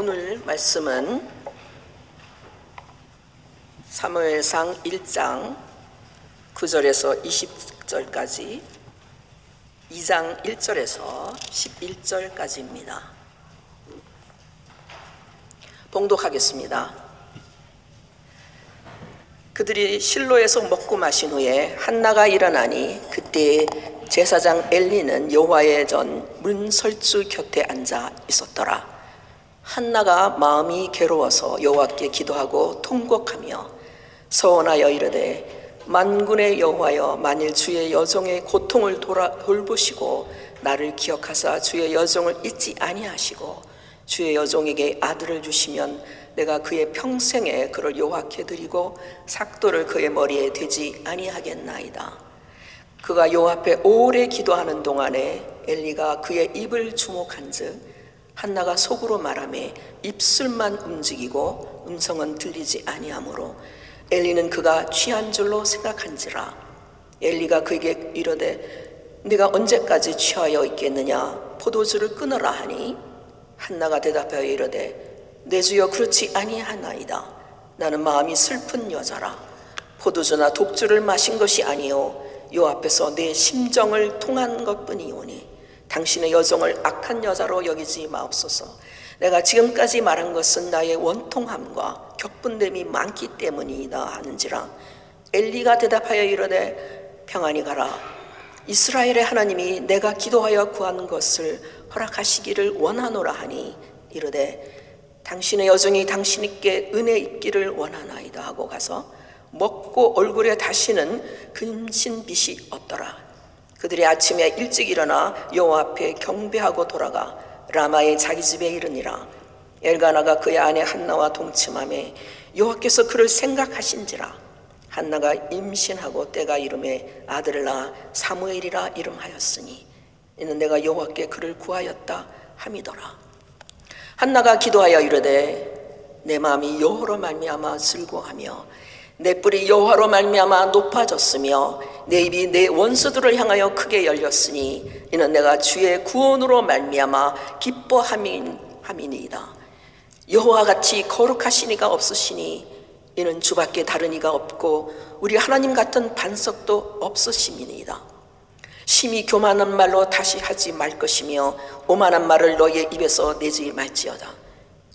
오늘 말씀은 사무엘상 1장 9절에서 20절까지 2장 1절에서 11절까지입니다. 봉독하겠습니다. 그들이 실로에서 먹고 마신 후에 한나가 일어나니 그때 제사장 엘리는 여호와의 전 문설주 곁에 앉아 있었더라. 한나가 마음이 괴로워서 여호와께 기도하고 통곡하며 서원하여 이르되 만군의 여호와여 만일 주의 여종의 고통을 돌아, 돌보시고 나를 기억하사 주의 여종을 잊지 아니하시고 주의 여종에게 아들을 주시면 내가 그의 평생에 그를 여호와께 드리고 삭도를 그의 머리에 대지 아니하겠나이다. 그가 요 앞에 오래 기도하는 동안에 엘리가 그의 입을 주목한즉 한나가 속으로 말하며 입술만 움직이고 음성은 들리지 아니하므로 엘리는 그가 취한 줄로 생각한지라. 엘리가 그에게 이르되 네가 언제까지 취하여 있겠느냐? 포도주를 끊어라 하니? 한나가 대답하여 이르되 내 주여 그렇지 아니하나이다. 나는 마음이 슬픈 여자라. 포도주나 독주를 마신 것이 아니요. 요 앞에서 내 심정을 통한 것뿐이오니 당신의 여종을 악한 여자로 여기지 마옵소서. 내가 지금까지 말한 것은 나의 원통함과 격분됨이 많기 때문이다 하는지라 엘리가 대답하여 이르되 평안히 가라 이스라엘의 하나님이 내가 기도하여 구하는 것을 허락하시기를 원하노라 하니 이르되 당신의 여종이 당신께 은혜 입기를 원하나이다 하고 가서 먹고 얼굴에 다시는 근신빛이 없더라. 그들이 아침에 일찍 일어나 여호와 앞에 경배하고 돌아가 라마의 자기 집에 이르니라. 엘가나가 그의 아내 한나와 동침함에 여호와께서 그를 생각하신지라. 한나가 임신하고 때가 이름에 아들을 낳아 사무엘이라 이름하였으니 이는 내가 여호와께 그를 구하였다 함이더라. 한나가 기도하여 이르되 내 마음이 여호로 말미암아 슬고하며 내 뿔이 여호와로 말미암아 높아졌으며 내 입이 내 원수들을 향하여 크게 열렸으니 이는 내가 주의 구원으로 말미암아 기뻐함이니이다. 여호와 같이 거룩하신 이가 없으시니 이는 주밖에 다른 이가 없고 우리 하나님 같은 반석도 없으심이니이다. 심히 교만한 말로 다시 하지 말 것이며 오만한 말을 너의 입에서 내지 말지어다.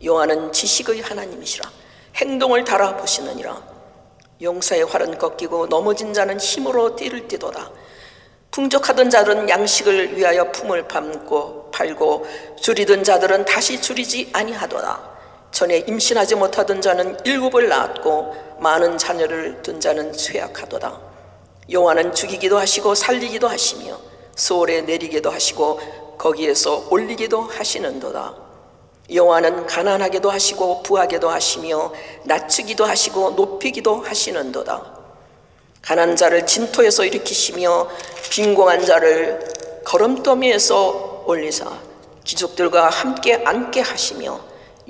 여호와는 지식의 하나님이시라 행동을 달아 보시느니라. 용사의 활은 꺾이고 넘어진 자는 힘으로 띠를 띠도다. 풍족하던 자들은 양식을 위하여 품을 밟고 팔고 줄이던 자들은 다시 줄이지 아니하도다. 전에 임신하지 못하던 자는 일곱을 낳았고 많은 자녀를 둔 자는 쇠약하도다. 여호와는 죽이기도 하시고 살리기도 하시며 소홀에 내리기도 하시고 거기에서 올리기도 하시는도다. 여호와는 가난하게도 하시고 부하게도 하시며 낮추기도 하시고 높이기도 하시는도다. 가난 자를 진토에서 일으키시며 빈공한 자를 걸음더미에서 올리사 기족들과 함께 앉게 하시며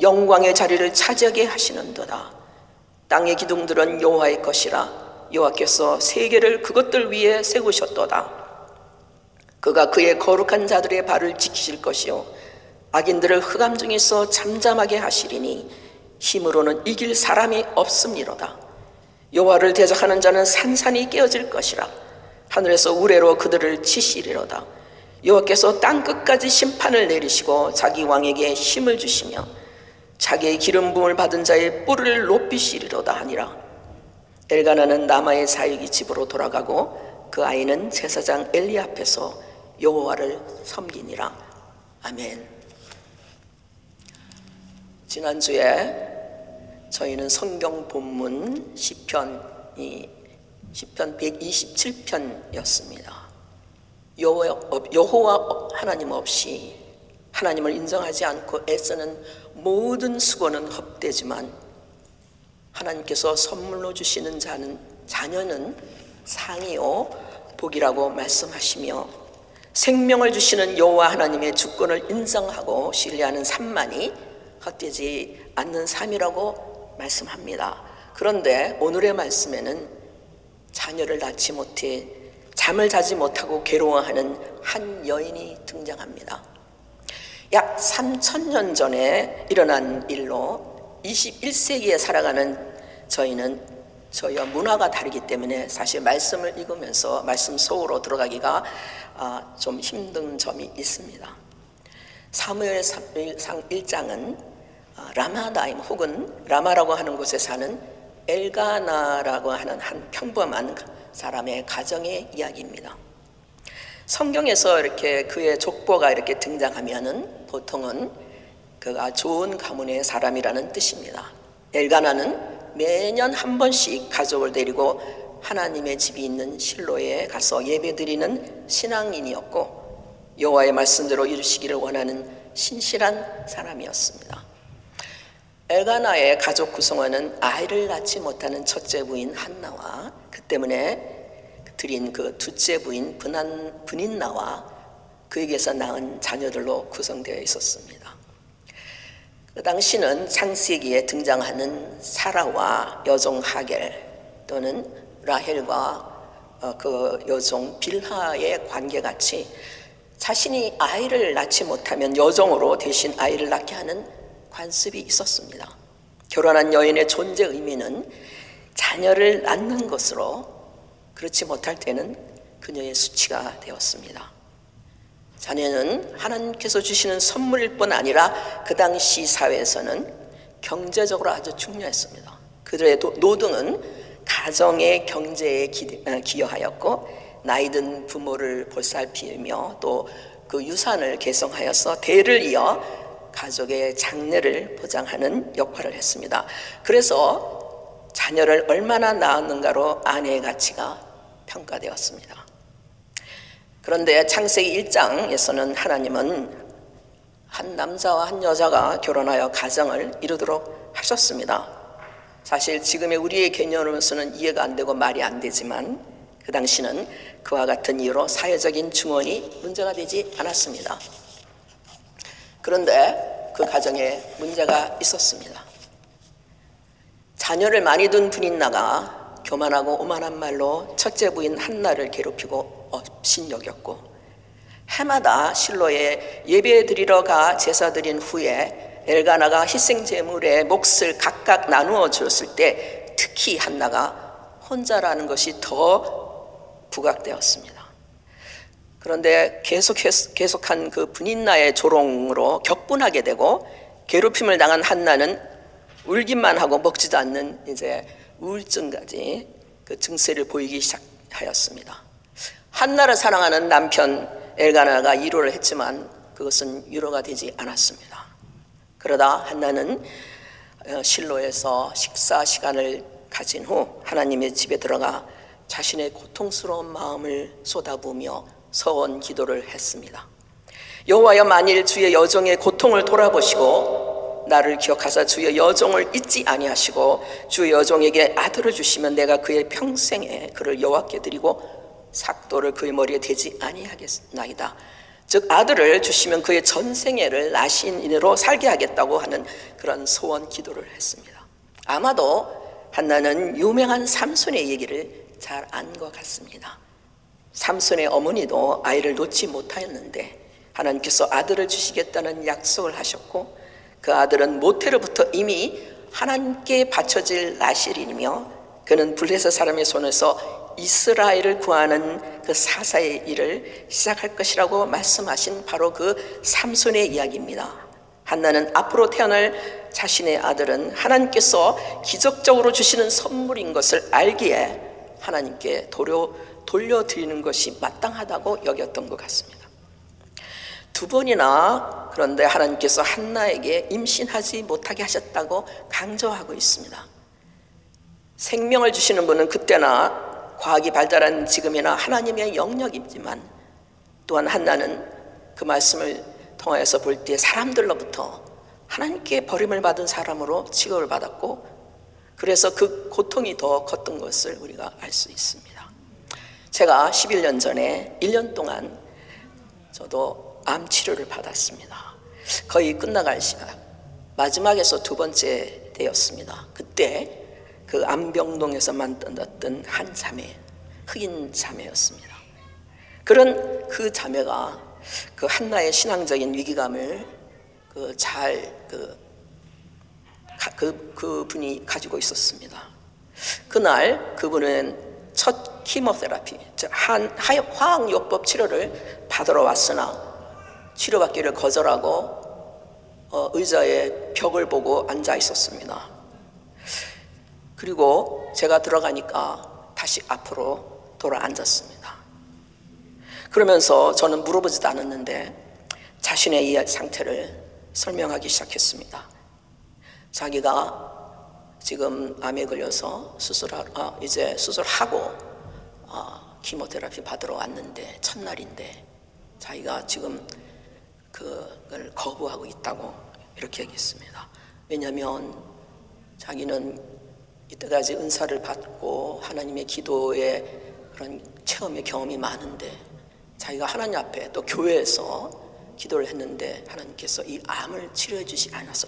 영광의 자리를 차지하게 하시는도다. 땅의 기둥들은 여호와의 것이라 여호와께서 세계를 그것들 위에 세우셨도다. 그가 그의 거룩한 자들의 발을 지키실 것이요 악인들을 흑암 중에서 잠잠하게 하시리니 힘으로는 이길 사람이 없음이로다. 여호와를 대적하는 자는 산산이 깨어질 것이라. 하늘에서 우레로 그들을 치시리로다. 여호와께서 땅 끝까지 심판을 내리시고 자기 왕에게 힘을 주시며 자기의 기름 부음을 받은 자의 뿔을 높이시리로다 하니라. 엘가나는 남아의 사육이 집으로 돌아가고 그 아이는 제사장 엘리 앞에서 여호와를 섬기니라. 아멘. 지난주에 저희는 성경 본문 시편이 시편 127편이었습니다. 여호와 하나님 없이 하나님을 인정하지 않고 애쓰는 모든 수고는 헛되지만 하나님께서 선물로 주시는 자는 자녀는 상이요 복이라고 말씀하시며 생명을 주시는 여호와 하나님의 주권을 인정하고 신뢰하는 삶만이 헛되지 않는 삶이라고 말씀합니다. 그런데 오늘의 말씀에는 자녀를 낳지 못해 잠을 자지 못하고 괴로워하는 한 여인이 등장합니다. 약 3천년 전에 일어난 일로 21세기에 살아가는 저희는 저희와 문화가 다르기 때문에 사실 말씀을 읽으면서 말씀 속으로 들어가기가 아, 좀 힘든 점이 있습니다. 사무엘상 1장은 아, 라마다임 혹은 라마라고 하는 곳에 사는 엘가나라고 하는 한 평범한 사람의 가정의 이야기입니다. 성경에서 이렇게 그의 족보가 이렇게 등장하면은 보통은 그가 좋은 가문의 사람이라는 뜻입니다. 엘가나는 매년 한 번씩 가족을 데리고 하나님의 집이 있는 실로에 가서 예배드리는 신앙인이었고 여호와의 말씀대로 이루시기를 원하는 신실한 사람이었습니다. 엘가나의 가족 구성원은 아이를 낳지 못하는 첫째 부인 한나와 그 때문에 드린 그 둘째 부인 분한, 분인나와 그에게서 낳은 자녀들로 구성되어 있었습니다. 그 당시는 창세기에 등장하는 사라와 여종 하겔 또는 라헬과 어, 그 여종 빌하의 관계같이 자신이 아이를 낳지 못하면 여종으로 대신 아이를 낳게 하는 관습이 있었습니다. 결혼한 여인의 존재 의미는 자녀를 낳는 것으로 그렇지 못할 때는 그녀의 수치가 되었습니다. 자녀는 하나님께서 주시는 선물일 뿐 아니라 그 당시 사회에서는 경제적으로 아주 중요했습니다. 그들의 노동은 가정의 경제에 어, 기여하였고 나이든 부모를 보살피며 또 그 유산을 개성하여서 대를 이어 가족의 장래를 보장하는 역할을 했습니다. 그래서 자녀를 얼마나 낳았는가로 아내의 가치가 평가되었습니다. 그런데 창세기 1장에서는 하나님은 한 남자와 한 여자가 결혼하여 가정을 이루도록 하셨습니다. 사실 지금의 우리의 개념으로서는 이해가 안 되고 말이 안 되지만 그 당시는 그와 같은 이유로 사회적인 증언이 문제가 되지 않았습니다. 그런데 그 가정에 문제가 있었습니다. 자녀를 많이 둔 분인나가 교만하고 오만한 말로 첫째 부인 한나를 괴롭히고 업신여겼고 해마다 실로에 예배 드리러 가 제사 드린 후에 엘가나가 희생 제물의 몫을 각각 나누어 주었을 때 특히 한나가 혼자라는 것이 더 부각되었습니다. 그런데 계속 계속한 그 분인나의 조롱으로 격분하게 되고 괴롭힘을 당한 한나는 울기만 하고 먹지도 않는 이제 우울증까지 그 증세를 보이기 시작하였습니다. 한나를 사랑하는 남편 엘가나가 위로를 했지만 그것은 위로가 되지 않았습니다. 그러다 한나는 어, 실로에서 식사 시간을 가진 후 하나님의 집에 들어가 자신의 고통스러운 마음을 쏟아부으며 서원 기도를 했습니다. 여호와여 만일 주의 여종의 고통을 돌아보시고 나를 기억하사 주의 여종을 잊지 아니하시고 주의 여종에게 아들을 주시면 내가 그의 평생에 그를 여호와께 드리고 삭도를 그의 머리에 대지 아니하겠나이다. 즉 아들을 주시면 그의 전생애를 나신인으로 살게 하겠다고 하는 그런 소원 기도를 했습니다. 아마도 한나는 유명한 삼손의 얘기를 잘 안 것 같습니다. 삼손의 어머니도 아이를 놓지 못하였는데 하나님께서 아들을 주시겠다는 약속을 하셨고 그 아들은 모태로부터 이미 하나님께 바쳐질 나실이며 그는 블레셋 사람의 손에서 이스라엘을 구하는 그 사사의 일을 시작할 것이라고 말씀하신 바로 그 삼손의 이야기입니다. 한나는 앞으로 태어날 자신의 아들은 하나님께서 기적적으로 주시는 선물인 것을 알기에 하나님께 도려, 돌려드리는 것이 마땅하다고 여겼던 것 같습니다. 두 번이나 그런데 하나님께서 한나에게 임신하지 못하게 하셨다고 강조하고 있습니다. 생명을 주시는 분은 그때나 과학이 발달한 지금이나 하나님의 영역이지만 또한 한나는 그 말씀을 통하여서 볼 때 사람들로부터 하나님께 버림을 받은 사람으로 취급을 받았고 그래서 그 고통이 더 컸던 것을 우리가 알 수 있습니다. 제가 11년 전에 1년 동안 저도 암 치료를 받았습니다. 거의 끝나갈 시간. 마지막에서 두 번째 때였습니다. 그때 그 암병동에서 만났던 한 자매, 흑인 자매였습니다. 그런 그 자매가 그 한나의 신앙적인 위기감을 그잘그 그, 그 분이 가지고 있었습니다. 그날 그분은 첫 키모테라피, 한 화학요법 치료를 받으러 왔으나 치료받기를 거절하고 어, 의자에 벽을 보고 앉아 있었습니다. 그리고 제가 들어가니까 다시 앞으로 돌아 앉았습니다. 그러면서 저는 물어보지도 않았는데 자신의 이 상태를 설명하기 시작했습니다. 자기가 지금 암에 걸려서 수술하 아, 이제 수술하고 아, 키모테라피 받으러 왔는데 첫날인데 자기가 지금 그걸 거부하고 있다고 이렇게 얘기했습니다. 왜냐하면 자기는 이때까지 은사를 받고 하나님의 기도에 그런 체험의 경험이 많은데 자기가 하나님 앞에 또 교회에서 기도를 했는데 하나님께서 이 암을 치료해 주시 않아서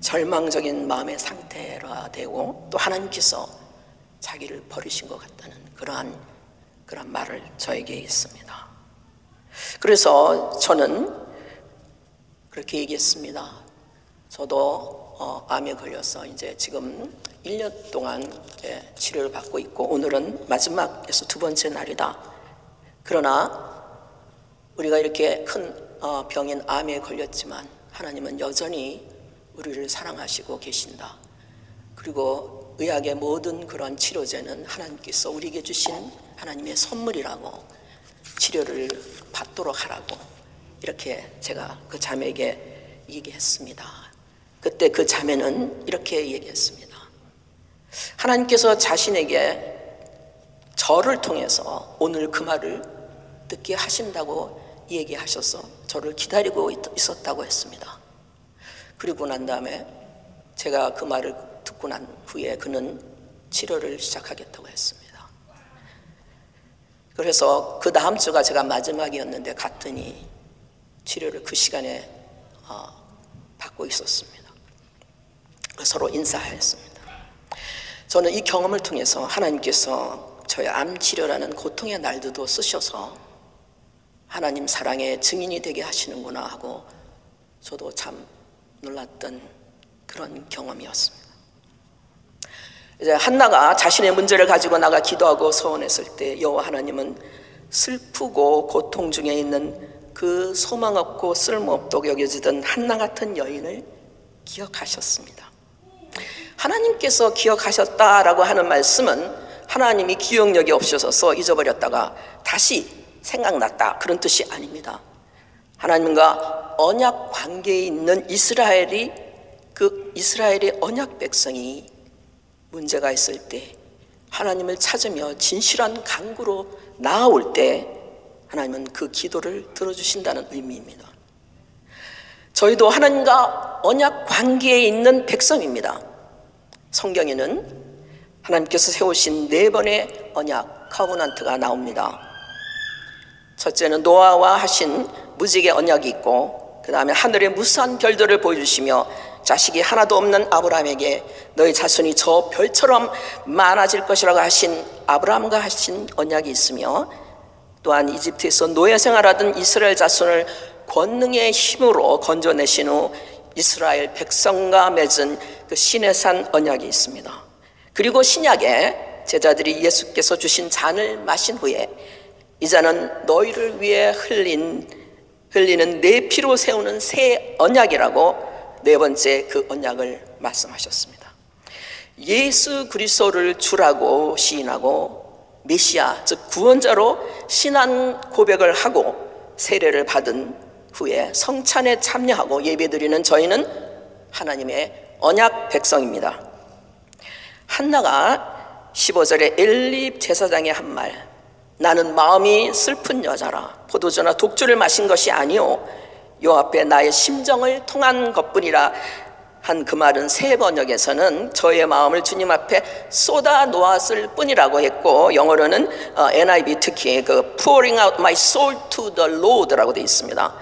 절망적인 마음의 상태라 되고 또 하나님께서 자기를 버리신 것 같다는 그러한 그런 말을 저에게 했습니다. 그래서 저는 그렇게 얘기했습니다. 저도 어, 암에 걸려서 이제 지금 1년 동안 예, 치료를 받고 있고 오늘은 마지막에서 두 번째 날이다. 그러나 우리가 이렇게 큰 어, 병인 암에 걸렸지만 하나님은 여전히 우리를 사랑하시고 계신다. 그리고 의학의 모든 그런 치료제는 하나님께서 우리에게 주신 하나님의 선물이라고 치료를 받도록 하라고 이렇게 제가 그 자매에게 얘기했습니다. 그때 그 자매는 이렇게 얘기했습니다. 하나님께서 자신에게 저를 통해서 오늘 그 말을 듣게 하신다고 얘기하셔서 저를 기다리고 있었다고 했습니다. 그리고 난 다음에 제가 그 말을 듣고 난 후에 그는 치료를 시작하겠다고 했습니다. 그래서 그 다음 주가 제가 마지막이었는데 갔더니 치료를 그 시간에 어, 받고 있었습니다. 서로 인사하였습니다. 저는 이 경험을 통해서 하나님께서 저의 암 치료라는 고통의 날들도 쓰셔서 하나님 사랑의 증인이 되게 하시는구나 하고 저도 참 놀랐던 그런 경험이었습니다. 이제 한나가 자신의 문제를 가지고 나가 기도하고 서원했을 때 여호와 하나님은 슬프고 고통 중에 있는 그 소망 없고 쓸모 없다고 여겨지던 한나 같은 여인을 기억하셨습니다. 하나님께서 기억하셨다라고 하는 말씀은 하나님이 기억력이 없어서 잊어버렸다가 다시 생각났다 그런 뜻이 아닙니다. 하나님과 언약 관계에 있는 이스라엘이 그 이스라엘의 언약 백성이 문제가 있을 때 하나님을 찾으며 진실한 강구로 나아올 때 하나님은 그 기도를 들어주신다는 의미입니다. 저희도 하나님과 언약 관계에 있는 백성입니다. 성경에는 하나님께서 세우신 네 번의 언약 카우난트가 나옵니다. 첫째는 노아와 하신 무지개 언약이 있고 그 다음에 하늘의 무수한 별들을 보여주시며 자식이 하나도 없는 아브라함에게 너희 자손이 저 별처럼 많아질 것이라고 하신 아브라함과 하신 언약이 있으며 또한 이집트에서 노예 생활하던 이스라엘 자손을 권능의 힘으로 건져내신 후 이스라엘 백성과 맺은 그 신의 산 언약이 있습니다. 그리고 신약에 제자들이 예수께서 주신 잔을 마신 후에 이 잔은 너희를 위해 흘린 흘리는 내 피로 세우는 새 언약이라고 네 번째 그 언약을 말씀하셨습니다. 예수 그리스도를 주라고 시인하고 메시아 즉 구원자로 신앙 고백을 하고 세례를 받은 후에 성찬에 참여하고 예배드리는 저희는 하나님의 언약 백성입니다. 한나가 15절에 엘립 제사장의 한 말, 나는 마음이 슬픈 여자라 포도주나 독주를 마신 것이 아니요 요 앞에 나의 심정을 통한 것뿐이라 한 그 말은 세 번역에서는 저의 마음을 주님 앞에 쏟아 놓았을 뿐이라고 했고 영어로는 어, NIV 특히 그 pouring out my soul to the Lord라고 되어 있습니다.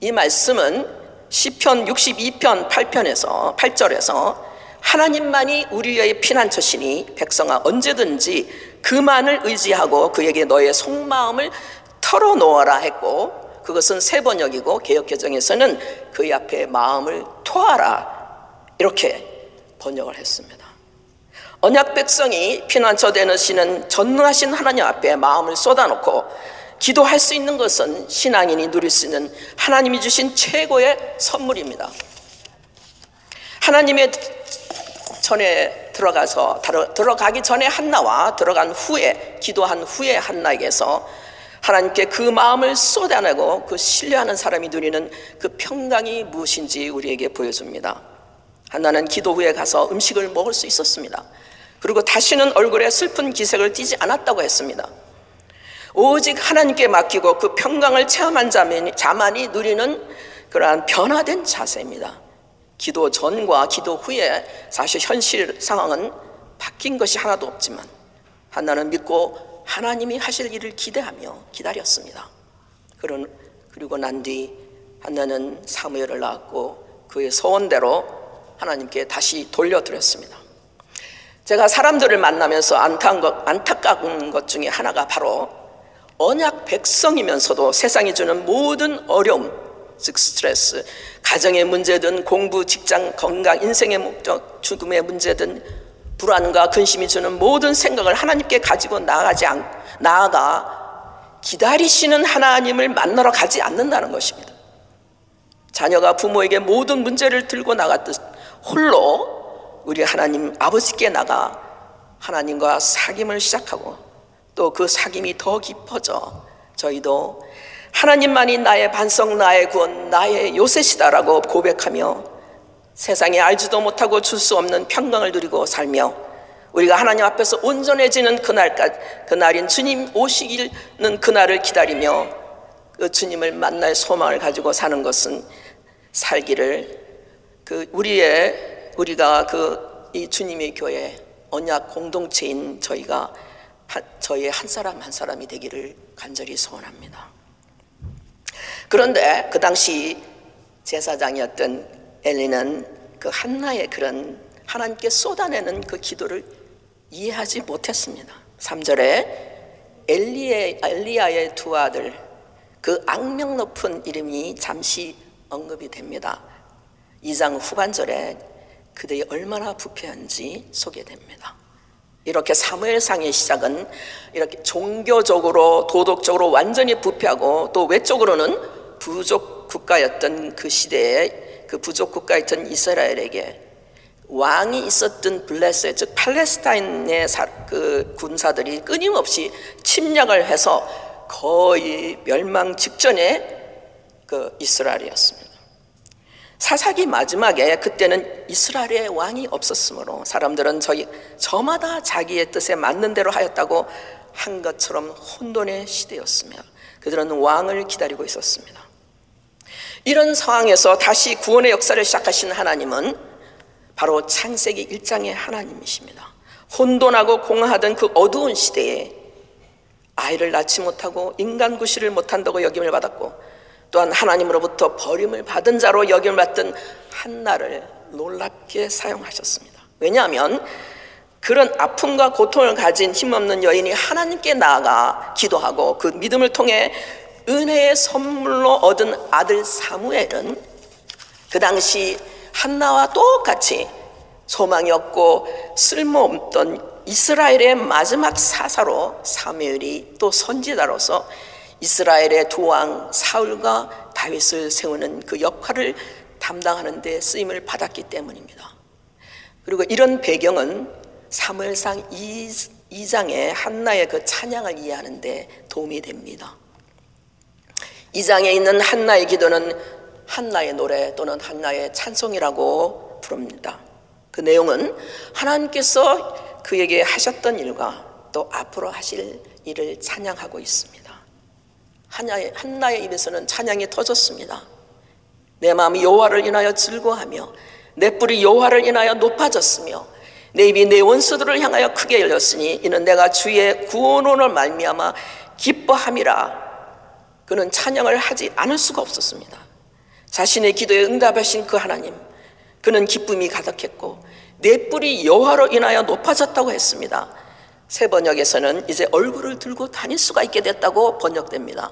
이 말씀은 시편 62편 8편에서 8절에서 하나님만이 우리의 피난처시니 백성아 언제든지 그만을 의지하고 그에게 너의 속마음을 털어놓아라 했고 그것은 세 번역이고 개혁개정에서는 그의 앞에 마음을 토하라 이렇게 번역을 했습니다. 언약 백성이 피난처 되시는 전능하신 하나님 앞에 마음을 쏟아놓고 기도할 수 있는 것은 신앙인이 누릴 수 있는 하나님이 주신 최고의 선물입니다. 하나님의 전에 들어가서 들어가기 전에 한나와 들어간 후에 기도한 후에 한나에게서 하나님께 그 마음을 쏟아내고 그 신뢰하는 사람이 누리는 그 평강이 무엇인지 우리에게 보여줍니다. 한나는 기도 후에 가서 음식을 먹을 수 있었습니다. 그리고 다시는 얼굴에 슬픈 기색을 띠지 않았다고 했습니다. 오직 하나님께 맡기고 그 평강을 체험한 자만이 누리는 그러한 변화된 자세입니다. 기도 전과 기도 후에 사실 현실 상황은 바뀐 것이 하나도 없지만 한나는 믿고 하나님이 하실 일을 기대하며 기다렸습니다. 그런 그리고 난 뒤 한나는 사무엘을 낳았고 그의 소원대로 하나님께 다시 돌려드렸습니다. 제가 사람들을 만나면서 안타까운 것 중에 하나가 바로 언약 백성이면서도 세상이 주는 모든 어려움, 즉 스트레스, 가정의 문제든 공부, 직장, 건강, 인생의 목적, 죽음의 문제든 불안과 근심이 주는 모든 생각을 하나님께 가지고 나아가지 않, 나아가 기다리시는 하나님을 만나러 가지 않는다는 것입니다. 자녀가 부모에게 모든 문제를 들고 나갔듯 홀로 우리 하나님 아버지께 나가 하나님과 사귐을 시작하고 또 그 사귐이 더 깊어져 저희도 하나님만이 나의 반석, 나의 구원, 나의 요새시다라고 고백하며 세상에 알지도 못하고 줄 수 없는 평강을 누리고 살며 우리가 하나님 앞에서 온전해지는 그날까지 그날인 주님 오시기는 그날을 기다리며 그 주님을 만날 소망을 가지고 사는 것은 살기를 그 우리의 우리가 그 이 주님의 교회 언약 공동체인 저희가 저희의 한 사람 한 사람이 되기를 간절히 소원합니다. 그런데 그 당시 제사장이었던 엘리는 그 한나의 그런 하나님께 쏟아내는 그 기도를 이해하지 못했습니다. 3절에 엘리의, 엘리야의 두 아들 그 악명 높은 이름이 잠시 언급이 됩니다. 2장 후반절에 그들이 얼마나 부패한지 소개됩니다. 이렇게 사무엘상의 시작은 이렇게 종교적으로 도덕적으로 완전히 부패하고 또 외적으로는 부족 국가였던 그 시대에 그 부족 국가였던 이스라엘에게 왕이 있었던 블레셋 즉 팔레스타인의 그 군사들이 끊임없이 침략을 해서 거의 멸망 직전에 그 이스라엘이었습니다. 사사기 마지막에 그때는 이스라엘의 왕이 없었으므로 사람들은 저희 저마다 자기의 뜻에 맞는 대로 하였다고 한 것처럼 혼돈의 시대였으며 그들은 왕을 기다리고 있었습니다. 이런 상황에서 다시 구원의 역사를 시작하신 하나님은 바로 창세기 1장의 하나님이십니다. 혼돈하고 공허하던 그 어두운 시대에 아이를 낳지 못하고 인간 구실을 못한다고 여김을 받았고 또한 하나님으로부터 버림을 받은 자로 여김을 받던 한나를 놀랍게 사용하셨습니다. 왜냐하면 그런 아픔과 고통을 가진 힘없는 여인이 하나님께 나아가 기도하고 그 믿음을 통해 은혜의 선물로 얻은 아들 사무엘은 그 당시 한나와 똑같이 소망이 없고 쓸모없던 이스라엘의 마지막 사사로 사무엘이 또 선지자로서 이스라엘의 두 왕 사울과 다윗을 세우는 그 역할을 담당하는 데 쓰임을 받았기 때문입니다. 그리고 이런 배경은 사무엘상 2장의 한나의 그 찬양을 이해하는 데 도움이 됩니다. 이 장에 있는 한나의 기도는 한나의 노래 또는 한나의 찬송이라고 부릅니다. 그 내용은 하나님께서 그에게 하셨던 일과 또 앞으로 하실 일을 찬양하고 있습니다. 한나의, 한나의 입에서는 찬양이 터졌습니다. 내 마음이 여호와를 인하여 즐거하며 내 뿔이 여호와를 인하여 높아졌으며 내 입이 내 원수들을 향하여 크게 열렸으니 이는 내가 주의 구원원을 말미암아 기뻐함이라 그는 찬양을 하지 않을 수가 없었습니다. 자신의 기도에 응답하신 그 하나님, 그는 기쁨이 가득했고 내 뿔이 여호와로 인하여 높아졌다고 했습니다. 새 번역에서는 이제 얼굴을 들고 다닐 수가 있게 됐다고 번역됩니다.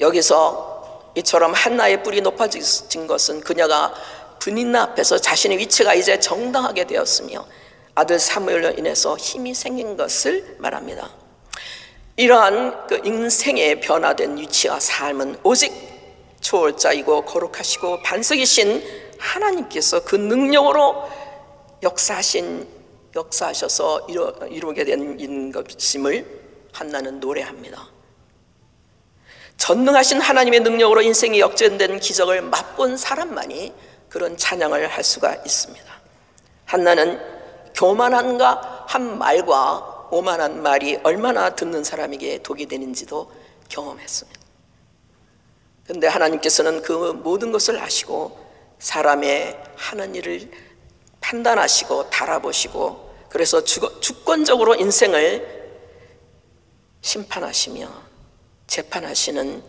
여기서 이처럼 한나의 뿔이 높아진 것은 그녀가 분인나 앞에서 자신의 위치가 이제 정당하게 되었으며 아들 사무엘로 인해서 힘이 생긴 것을 말합니다. 이러한 그 인생의 변화된 위치와 삶은 오직 초월자이고 거룩하시고 반석이신 하나님께서 그 능력으로 역사하신 역사하셔서 이루, 이루게 된 것임을 한나는 노래합니다. 전능하신 하나님의 능력으로 인생이 역전된 기적을 맛본 사람만이 그런 찬양을 할 수가 있습니다. 한나는 교만한가 한 말과 오만한 말이 얼마나 듣는 사람에게 독이 되는지도 경험했습니다. 그런데 하나님께서는 그 모든 것을 아시고 사람의 하는 일을 판단하시고 달아보시고 그래서 주권적으로 인생을 심판하시며 재판하시는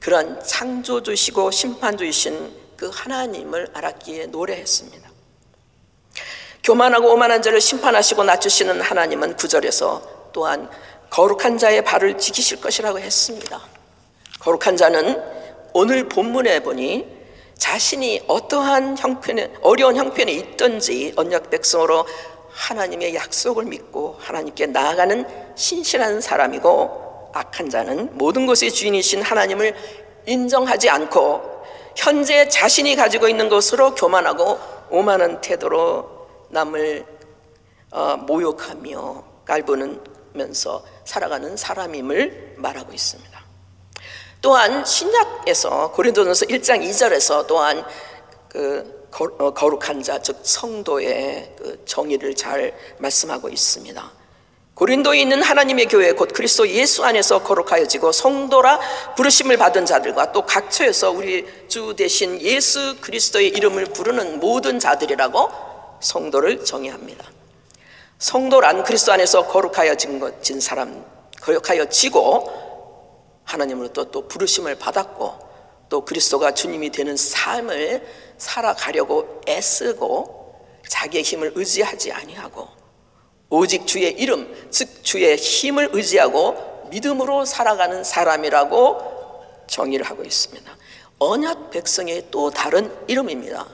그런 창조주시고 심판주이신 그 하나님을 알았기에 노래했습니다. 교만하고 오만한 자를 심판하시고 낮추시는 하나님은 구절에서 또한 거룩한 자의 발을 지키실 것이라고 했습니다. 거룩한 자는 오늘 본문에 보니 자신이 어떠한 형편에 어려운 형편에 있든지 언약 백성으로 하나님의 약속을 믿고 하나님께 나아가는 신실한 사람이고 악한 자는 모든 것의 주인이신 하나님을 인정하지 않고 현재 자신이 가지고 있는 것으로 교만하고 오만한 태도로 남을 어, 모욕하며 깔보면서 살아가는 사람임을 말하고 있습니다. 또한 신약에서 고린도전서 1장 2절에서 또한 그 어, 거룩한 자, 즉 성도의 그 정의를 잘 말씀하고 있습니다. 고린도에 있는 하나님의 교회 곧 그리스도 예수 안에서 거룩하여지고 성도라 부르심을 받은 자들과 또 각처에서 우리 주 대신 예수 그리스도의 이름을 부르는 모든 자들이라고 성도를 정의합니다. 성도란 그리스도 안에서 거룩하여진 것진 사람, 거룩하여 지고 하나님으로부터 또 부르심을 받았고 또 그리스도가 주님이 되는 삶을 살아가려고 애쓰고 자기의 힘을 의지하지 아니하고 오직 주의 이름, 즉 주의 힘을 의지하고 믿음으로 살아가는 사람이라고 정의를 하고 있습니다. 언약 백성의 또 다른 이름입니다.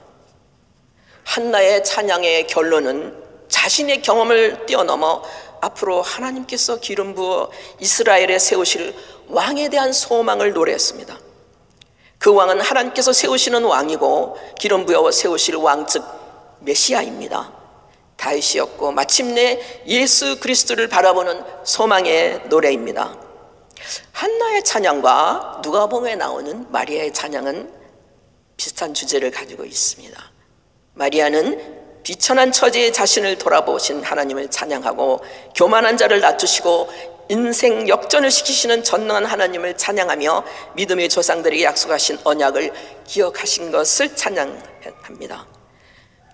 한나의 찬양의 결론은 자신의 경험을 뛰어넘어 앞으로 하나님께서 기름 부어 이스라엘에 세우실 왕에 대한 소망을 노래했습니다. 그 왕은 하나님께서 세우시는 왕이고 기름 부어 세우실 왕 즉 메시아입니다. 다윗이었고 마침내 예수 그리스도를 바라보는 소망의 노래입니다. 한나의 찬양과 누가복음에 나오는 마리아의 찬양은 비슷한 주제를 가지고 있습니다. 마리아는 비천한 처지의 자신을 돌아보신 하나님을 찬양하고 교만한 자를 낮추시고 인생 역전을 시키시는 전능한 하나님을 찬양하며 믿음의 조상들에게 약속하신 언약을 기억하신 것을 찬양합니다.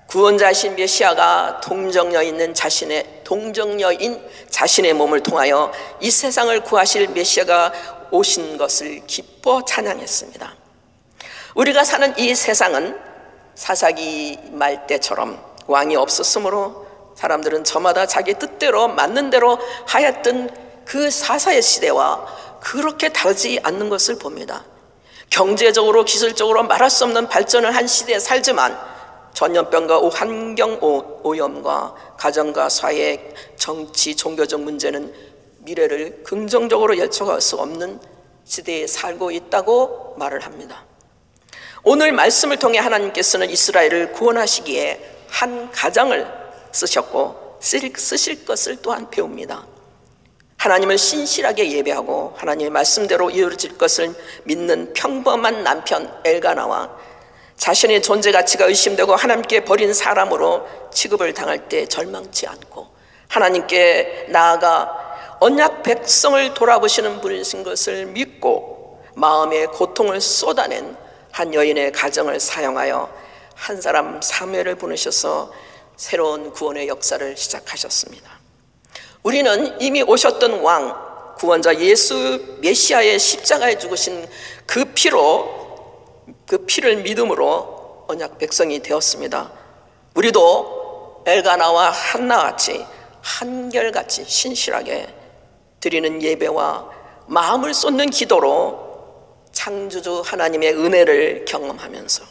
구원자신 메시아가 동정녀 있는 자신의 동정녀인 자신의 몸을 통하여 이 세상을 구하실 메시아가 오신 것을 기뻐 찬양했습니다. 우리가 사는 이 세상은 사사기 말 때처럼 왕이 없었으므로 사람들은 저마다 자기 뜻대로 맞는 대로 하였던 그 사사의 시대와 그렇게 다르지 않는 것을 봅니다. 경제적으로 기술적으로 말할 수 없는 발전을 한 시대에 살지만 전염병과 환경 오염과 가정과 사회, 정치, 종교적 문제는 미래를 긍정적으로 예측할 수 없는 시대에 살고 있다고 말을 합니다. 오늘 말씀을 통해 하나님께서는 이스라엘을 구원하시기에 한 가장을 쓰셨고 쓰실 것을 또한 배웁니다. 하나님을 신실하게 예배하고 하나님의 말씀대로 이루어질 것을 믿는 평범한 남편 엘가나와 자신의 존재 가치가 의심되고 하나님께 버린 사람으로 취급을 당할 때 절망치 않고 하나님께 나아가 언약 백성을 돌아보시는 분이신 것을 믿고 마음의 고통을 쏟아낸 한 여인의 가정을 사용하여 한 사람 사무엘을 보내셔서 새로운 구원의 역사를 시작하셨습니다. 우리는 이미 오셨던 왕 구원자 예수 메시아의 십자가에 죽으신 그 피로 그 피를 믿음으로 언약 백성이 되었습니다. 우리도 엘가나와 한나같이 한결같이 신실하게 드리는 예배와 마음을 쏟는 기도로 창조주 하나님의 은혜를 경험하면서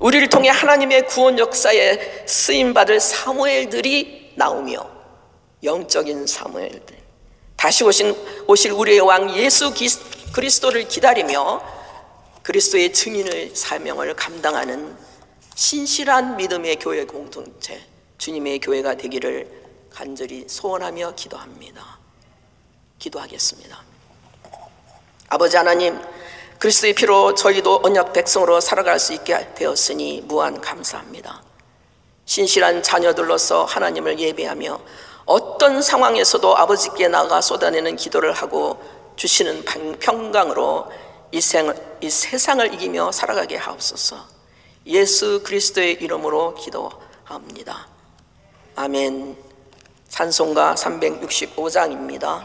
우리를 통해 하나님의 구원 역사에 쓰임 받을 사무엘들이 나오며 영적인 사무엘들 다시 오신 오실 우리의 왕 예수 그리스도를 기다리며 그리스도의 증인의 사명을 감당하는 신실한 믿음의 교회 공동체 주님의 교회가 되기를 간절히 소원하며 기도합니다. 기도하겠습니다. 아버지 하나님, 그리스도의 피로 저희도 언약 백성으로 살아갈 수 있게 되었으니 무한 감사합니다. 신실한 자녀들로서 하나님을 예배하며 어떤 상황에서도 아버지께 나가 쏟아내는 기도를 하고 주시는 방- 평강으로 이, 생, 이 세상을 이기며 살아가게 하옵소서. 예수 그리스도의 이름으로 기도합니다. 아멘. 찬송가 365장입니다.